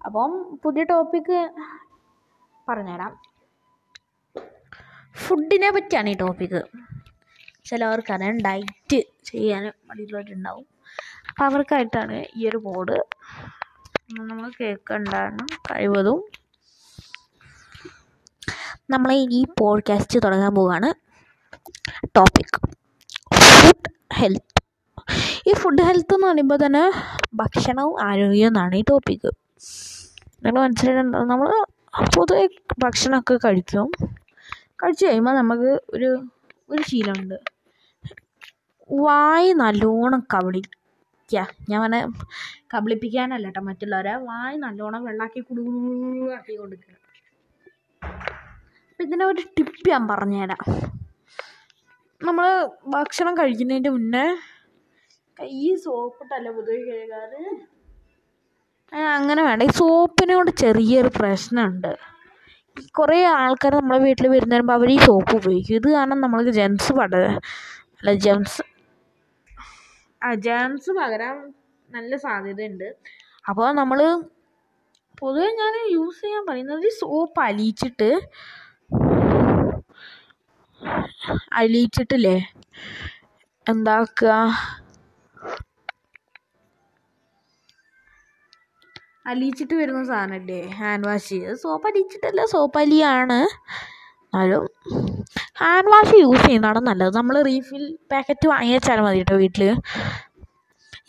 അപ്പം പുതിയ ടോപ്പിക്ക് പറഞ്ഞുതരാം. ഫുഡിനെ പറ്റിയാണ് ഈ ടോപ്പിക്ക് ചിലവർക്ക് ചിലവർക്കറിയാം ഡയറ്റ് ചെയ്യാൻ മടിയുള്ളവരുണ്ടാവും അപ്പോൾ അവർക്കായിട്ടാണ് ഈ ഒരു ബോർഡ് നമ്മൾ കേൾക്കണ്ടാണ് കഴിവതും നമ്മൾ ഈ പോഡ്കാസ്റ്റ് തുടങ്ങാൻ പോവുകയാണ് ടോപ്പിക് ഫുഡ് ഹെൽത്ത് ഈ ഫുഡ് ഹെൽത്ത് എന്ന് പറയുമ്പോൾ തന്നെ ഭക്ഷണവും ആരോഗ്യവും എന്നാണ് ഈ ടോപ്പിക്ക് നിങ്ങൾ മനസ്സിലായിട്ടുണ്ടോ നമ്മൾ പൊതുവെ ഭക്ഷണമൊക്കെ കഴിക്കും. കഴിച്ച് കഴിയുമ്പോൾ നമുക്ക് ഒരു ഒരു ശീലമുണ്ട്. വായി നല്ലോണം കബളിക്കുക ഞാൻ പറഞ്ഞ കബളിപ്പിക്കാനല്ല കേട്ടോ മറ്റുള്ളവരെ. വായി നല്ലോണം വെള്ളാക്കി കുടുക്കി കൊടുക്കുക അപ്പം ഇതിന്റെ ഒരു ടിപ്പ് ഞാൻ പറഞ്ഞുതരാം. നമ്മൾ ഭക്ഷണം കഴിക്കുന്നതിന്റെ മുന്നേ കൈ സോപ്പിട്ടല്ല പൊതുവെ കഴുകാറ്. അങ്ങനെ വേണ്ട. ഈ സോപ്പിനോട് ചെറിയൊരു പ്രശ്നമുണ്ട്. കുറേ ആൾക്കാർ നമ്മളെ വീട്ടിൽ വരുന്ന വരുമ്പോൾ അവർ ഈ സോപ്പ് ഉപയോഗിക്കും. ഇത് കാരണം നമ്മൾക്ക് ജെംസ് പട അല്ല ജെംസ് ആ ജെംസ് പകരാൻ നല്ല സാധ്യതയുണ്ട്. അപ്പോൾ നമ്മൾ പൊതുവെ ഞാൻ യൂസ് ചെയ്യാൻ പറയുന്നത് ഈ സോപ്പ് അലിയിച്ചിട്ട് അലിയിച്ചിട്ടില്ലേ? എന്താക്കുക? അലിയിച്ചിട്ട് വരുന്ന സാധനമല്ലേ ഹാൻഡ് വാഷ് സോപ്പ് അലിയിച്ചിട്ടല്ല സോപ്പ് അലിയാണ്. എന്നാലും ഹാൻഡ് വാഷ് യൂസ് ചെയ്യുന്നതാണ് നല്ലത്. നമ്മൾ റീഫിൽ പാക്കറ്റ് വാങ്ങി മതി കേട്ടോ വീട്ടിൽ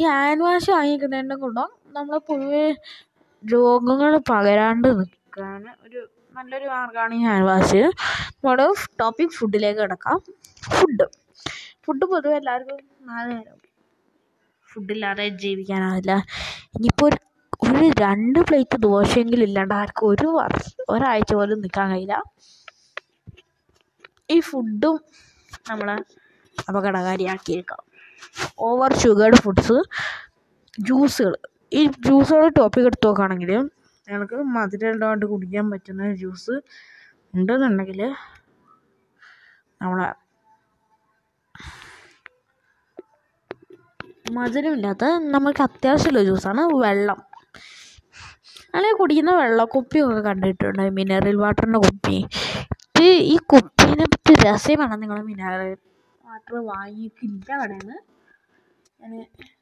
ഈ ഹാൻഡ് വാഷ് വാങ്ങിക്കുന്നതിന്റെ കൂടെ നമ്മൾ പൊതുവെ രോഗങ്ങൾ പകരാണ്ട് നിൽക്കാൻ ഒരു നല്ലൊരു മാർഗമാണ് ഈ ഹാൻഡ് വാഷ് നമ്മുടെ ടോപ്പിക് ഫുഡിലേക്ക് കിടക്കാം. ഫുഡ് ഫുഡ് പൊതുവെ എല്ലാവർക്കും നാല് നേരം. ഫുഡില്ലാതെ ജീവിക്കാനാവില്ല. ഇനിയിപ്പോൾ ഒരു ഒരു രണ്ട് പ്ലേറ്റ് ദോശയെങ്കിലും ഇല്ലാണ്ട് ആർക്കും ഒരു വർഷം ഒരാഴ്ച പോലും നിൽക്കാൻ കഴിയില്ല. ഈ ഫുഡും നമ്മളെ അപകടകാരിയാക്കിയേക്കാം. ഓവർ ഷുഗർഡ് ഫുഡ്സ് ജ്യൂസുകൾ ഈ ജ്യൂസുകൾ ടോപ്പിക് എടുത്ത് നോക്കുകയാണെങ്കിൽ ഞങ്ങൾക്ക് മധുരം ഇടാണ്ട് കുടിക്കാൻ പറ്റുന്ന ജ്യൂസ് ഉണ്ടെന്നുണ്ടെങ്കിൽ നമ്മളെ മധുരമില്ലാത്ത നമുക്ക് അത്യാവശ്യമുള്ള ജ്യൂസാണ് വെള്ളം. അല്ലെങ്കിൽ കുടിക്കുന്ന വെള്ളക്കുപ്പിയൊക്കെ കണ്ടിട്ടുണ്ട് മിനറൽ വാട്ടറിന്റെ കുപ്പി. ഇത് ഈ കുപ്പീനെ പറ്റി രസമാണ് നിങ്ങൾ മിനറൽ വാട്ടർ വാങ്ങിക്കില്ല കടയിൽ നിന്ന്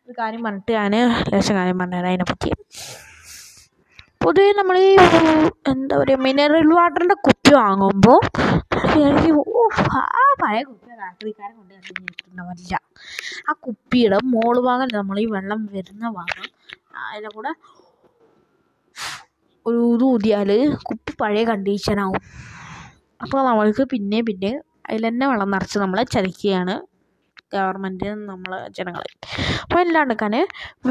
ഒരു കാര്യം പറഞ്ഞിട്ട് ഞാൻ ലേശം കാര്യം പറഞ്ഞുതരാം അതിനെപ്പറ്റി. പൊതുവേ നമ്മൾ ഈ എന്താ പറയുക മിനറൽ വാട്ടറിന്റെ കുപ്പി വാങ്ങുമ്പോൾ ഓ ആ പഴയ കുപ്പി രാത്രിക്കാരൻ കൊണ്ട് കണ്ടിട്ടുണ്ടാവില്ല ആ കുപ്പിയുടെ മോൾ ഭാഗം നമ്മൾ ഈ വെള്ളം വരുന്ന ഭാഗം അതിന്റെ കൂടെ ഒരു ഇത് ഊതിയാൽ കുപ്പി പഴയ കണ്ടീഷനാവും അപ്പോൾ നമ്മൾക്ക് പിന്നെ പിന്നെ അതിൽ തന്നെ വെള്ളം നിറച്ച് നമ്മളെ ചതിക്കുകയാണ് ഗവൺമെന്റ് നമ്മൾ ജനങ്ങളെ. അപ്പോൾ അല്ലാണ്ടിക്കാൻ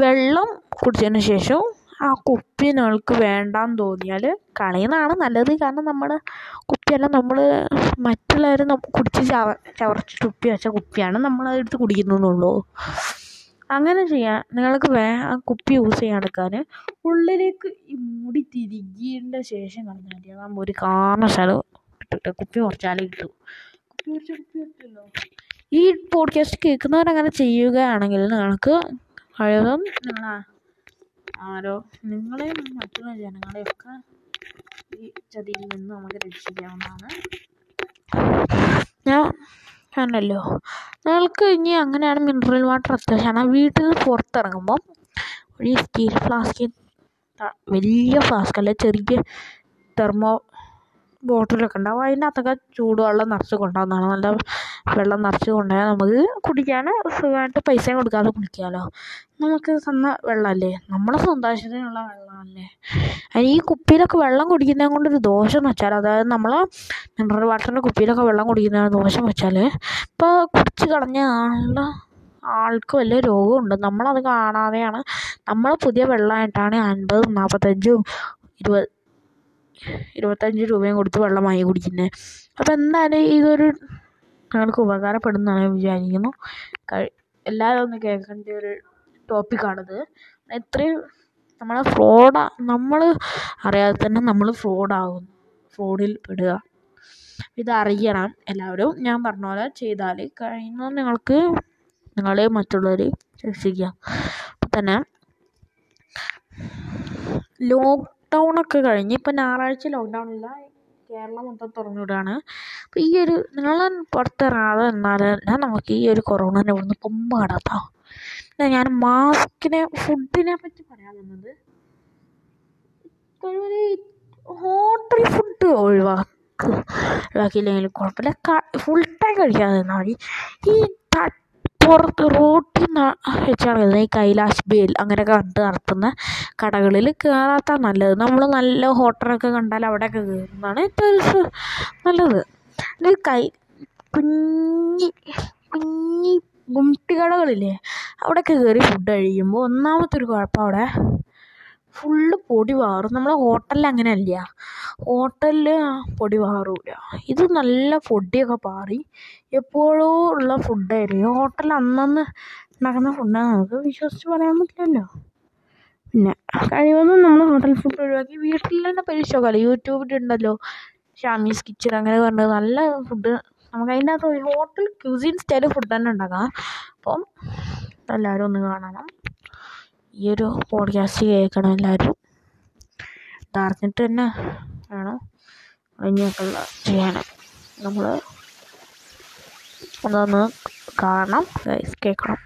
വെള്ളം കുടിച്ചതിന് ശേഷം ആ കുപ്പി നിങ്ങൾക്ക് വേണ്ടാന്ന് തോന്നിയാൽ കളയുന്നതാണ് നല്ലത്. കാരണം നമ്മുടെ കുപ്പിയെല്ലാം നമ്മൾ മറ്റുള്ളവർ കുടിച്ച് ചവ ചവറിച്ച് തുപ്പി വെച്ച കുപ്പിയാണ് നമ്മളെടുത്ത് കുടിക്കുന്നുള്ളൂ അങ്ങനെ ചെയ്യാൻ നിങ്ങൾക്ക് ആ കുപ്പി യൂസ് ചെയ്യാതെടുക്കാൻ ഉള്ളിലേക്ക് ഈ മൂടി തിരികേണ്ട ശേഷം കളഞ്ഞാൽ മതി അതാകുമ്പോൾ ഒരു കാരണവശാലും ഇട്ടിട്ട് കുപ്പി കുറച്ചാലേ കിട്ടൂ കുപ്പി കുറച്ച് കുപ്പി കിട്ടുമല്ലോ ഈ പോഡ്കാസ്റ്റ് കേൾക്കുന്നവരങ്ങനെ ചെയ്യുകയാണെങ്കിൽ നിങ്ങൾക്ക് കഴിവതും നിങ്ങൾ ആരോ നിങ്ങളെയും മറ്റുള്ള ജനങ്ങളെയൊക്കെ ഈ ചതിയിൽ നിന്ന് നമുക്ക് രക്ഷിക്കാവുന്നതാണ്. ഞാൻ പറഞ്ഞല്ലോ നിങ്ങൾക്ക് ഇനി അങ്ങനെയാണ് മിനറൽ വാട്ടർ അത്യാവശ്യമാണ് വീട്ടിൽ നിന്ന് പുറത്തിറങ്ങുമ്പം ഒരു സ്റ്റീൽ ഫ്ലാസ്കിൽ വലിയ ഫ്ലാസ്ക് അല്ല ചെറിയ തെർമോ ബോട്ടിലൊക്കെ ഉണ്ടാവും അതിനകത്തൊക്കെ ചൂടുവെള്ളം നിറച്ച് കൊണ്ടുവന്നതാണ് നല്ല വെള്ളം നിറച്ച് കൊണ്ടുപോയാൽ നമുക്ക് കുടിക്കാൻ സുഖമായിട്ട് പൈസയും കൊടുക്കാതെ കുടിക്കാമല്ലോ നമുക്ക് തന്ന വെള്ളമല്ലേ? നമ്മളെ ആവശ്യത്തിനുള്ള വെള്ളമല്ലേ? അതിന് ഈ കുപ്പിയിലൊക്കെ വെള്ളം കുടിക്കുന്നത് കൊണ്ടൊരു ദോഷം എന്ന് വെച്ചാൽ അതായത് നമ്മൾ മിനറൽ വാട്ടറിന്റെ കുപ്പിയിലൊക്കെ വെള്ളം കുടിക്കുന്ന ദോഷം വെച്ചാൽ ഇപ്പോൾ കുടിച്ച് കളഞ്ഞ ആളുടെ ആൾക്ക് വലിയ രോഗമുണ്ട്. നമ്മളത് കാണാതെയാണ് നമ്മൾ പുതിയ വെള്ളമായിട്ടാണ് അൻപതും നാൽപ്പത്തഞ്ചും ഇരുപത് ഇരുപത്തഞ്ച് രൂപയും കൊടുത്ത് വെള്ളം വാങ്ങി കുടിക്കുന്നത് അപ്പോൾ എന്തായാലും ഇതൊരു ഞങ്ങൾക്ക് ഉപകാരപ്പെടുന്നതാണ് ഞാൻ വിചാരിക്കുന്നു. എല്ലാവരും ഒന്ന് കേൾക്കേണ്ട ഒരു ടോപ്പിക്കാണിത് എത്രയും നമ്മളെ ഫ്രോഡ് നമ്മൾ അറിയാതെ തന്നെ നമ്മൾ ഫ്രോഡാകും ഫ്രോഡിൽ പെടുക. ഇതറിയണം എല്ലാവരും. ഞാൻ പറഞ്ഞ പോലെ ചെയ്താൽ കഴിയുന്നത് നിങ്ങൾക്ക് നിങ്ങളെ മറ്റുള്ളവരെ രക്ഷിക്കാം. അപ്പം തന്നെ ലോ ലോക്ക്ഡൗണൊക്കെ കഴിഞ്ഞ് ഇപ്പം ഞായറാഴ്ച ലോക്ക്ഡൗണില്ല കേരളം മൊത്തം തുറന്നു വിടുകയാണ്. അപ്പോൾ ഈ ഒരു നിങ്ങൾ പുറത്തിറങ്ങാതെ എന്നാൽ നമുക്ക് ഈ ഒരു കൊറോണനെ ഇവിടുന്ന് പിന്നെ ഞാൻ മാസ്കിനെ ഫുഡിനെ പറ്റി പറയാൻ വന്നത്. ഹോട്ടൽ ഫുഡ് ഒഴിവാക്കുക ഒഴിവാക്കിയില്ലെങ്കിലും കുഴപ്പമില്ല. ഫുൾ ടൈം കഴിക്കാതെ നിന്നാൽ മതി. ഈ പുറത്ത് റോട്ടിൽ വെച്ചാണ് ഈ കൈലാഷ് ബേൽ അങ്ങനെ കണ്ട് നടത്തുന്ന കടകളിൽ കയറാത്ത നല്ലത്. നമ്മൾ നല്ല ഹോട്ടലൊക്കെ കണ്ടാൽ അവിടെയൊക്കെ കയറുന്നതാണ് ഏറ്റവും നല്ലത്. ഈ കൈ കുഞ്ഞി കുഞ്ഞി ഗുംട്ടി കടകളില്ലേ അവിടെയൊക്കെ കയറി ഫുഡ് കഴിക്കുമ്പോൾ ഒന്നാമത്തെ ഒരു കുഴപ്പം അവിടെ ഫുള്ള് പൊടി വാറും. നമ്മളെ ഹോട്ടലിൽ അങ്ങനെയല്ല. ഹോട്ടലിൽ പൊടി പാറില്ല ഇത് നല്ല പൊടിയൊക്കെ പാറി. എപ്പോഴോ ഉള്ള ഫുഡായിരിക്കും ഹോട്ടലിൽ അന്നന്ന് ഉണ്ടാക്കുന്ന ഫുഡാണ് നമുക്ക് വിശ്വസിച്ച് പറയാൻ പറ്റില്ലല്ലോ. പിന്നെ കഴിവതും നമ്മൾ ഹോട്ടൽ ഫുഡ് ഒഴിവാക്കി. വീട്ടിൽ തന്നെ പരീക്ഷിച്ച് നോക്കാമല്ലോ യൂട്യൂബിലുണ്ടല്ലോ ഷാമീസ് കിച്ചൺ അങ്ങനെ പറഞ്ഞത് നല്ല ഫുഡ് നമുക്ക് അതിന്റെ അകത്ത് ഹോട്ടൽ ക്യൂസിൻ സ്റ്റൈൽ ഫുഡ് തന്നെ ഉണ്ടാക്കാം. അപ്പം എല്ലാവരും ഒന്ന് കാണണം. ഈ ഒരു പോഡ്കാസ്റ്റ് കേൾക്കണം എല്ലാവരും. ഇതറിഞ്ഞിട്ട് തന്നെ വേണം ഇനിയൊക്കെ ചെയ്യാൻ നമ്മൾ അതൊന്ന് കാണണം കേൾക്കണം.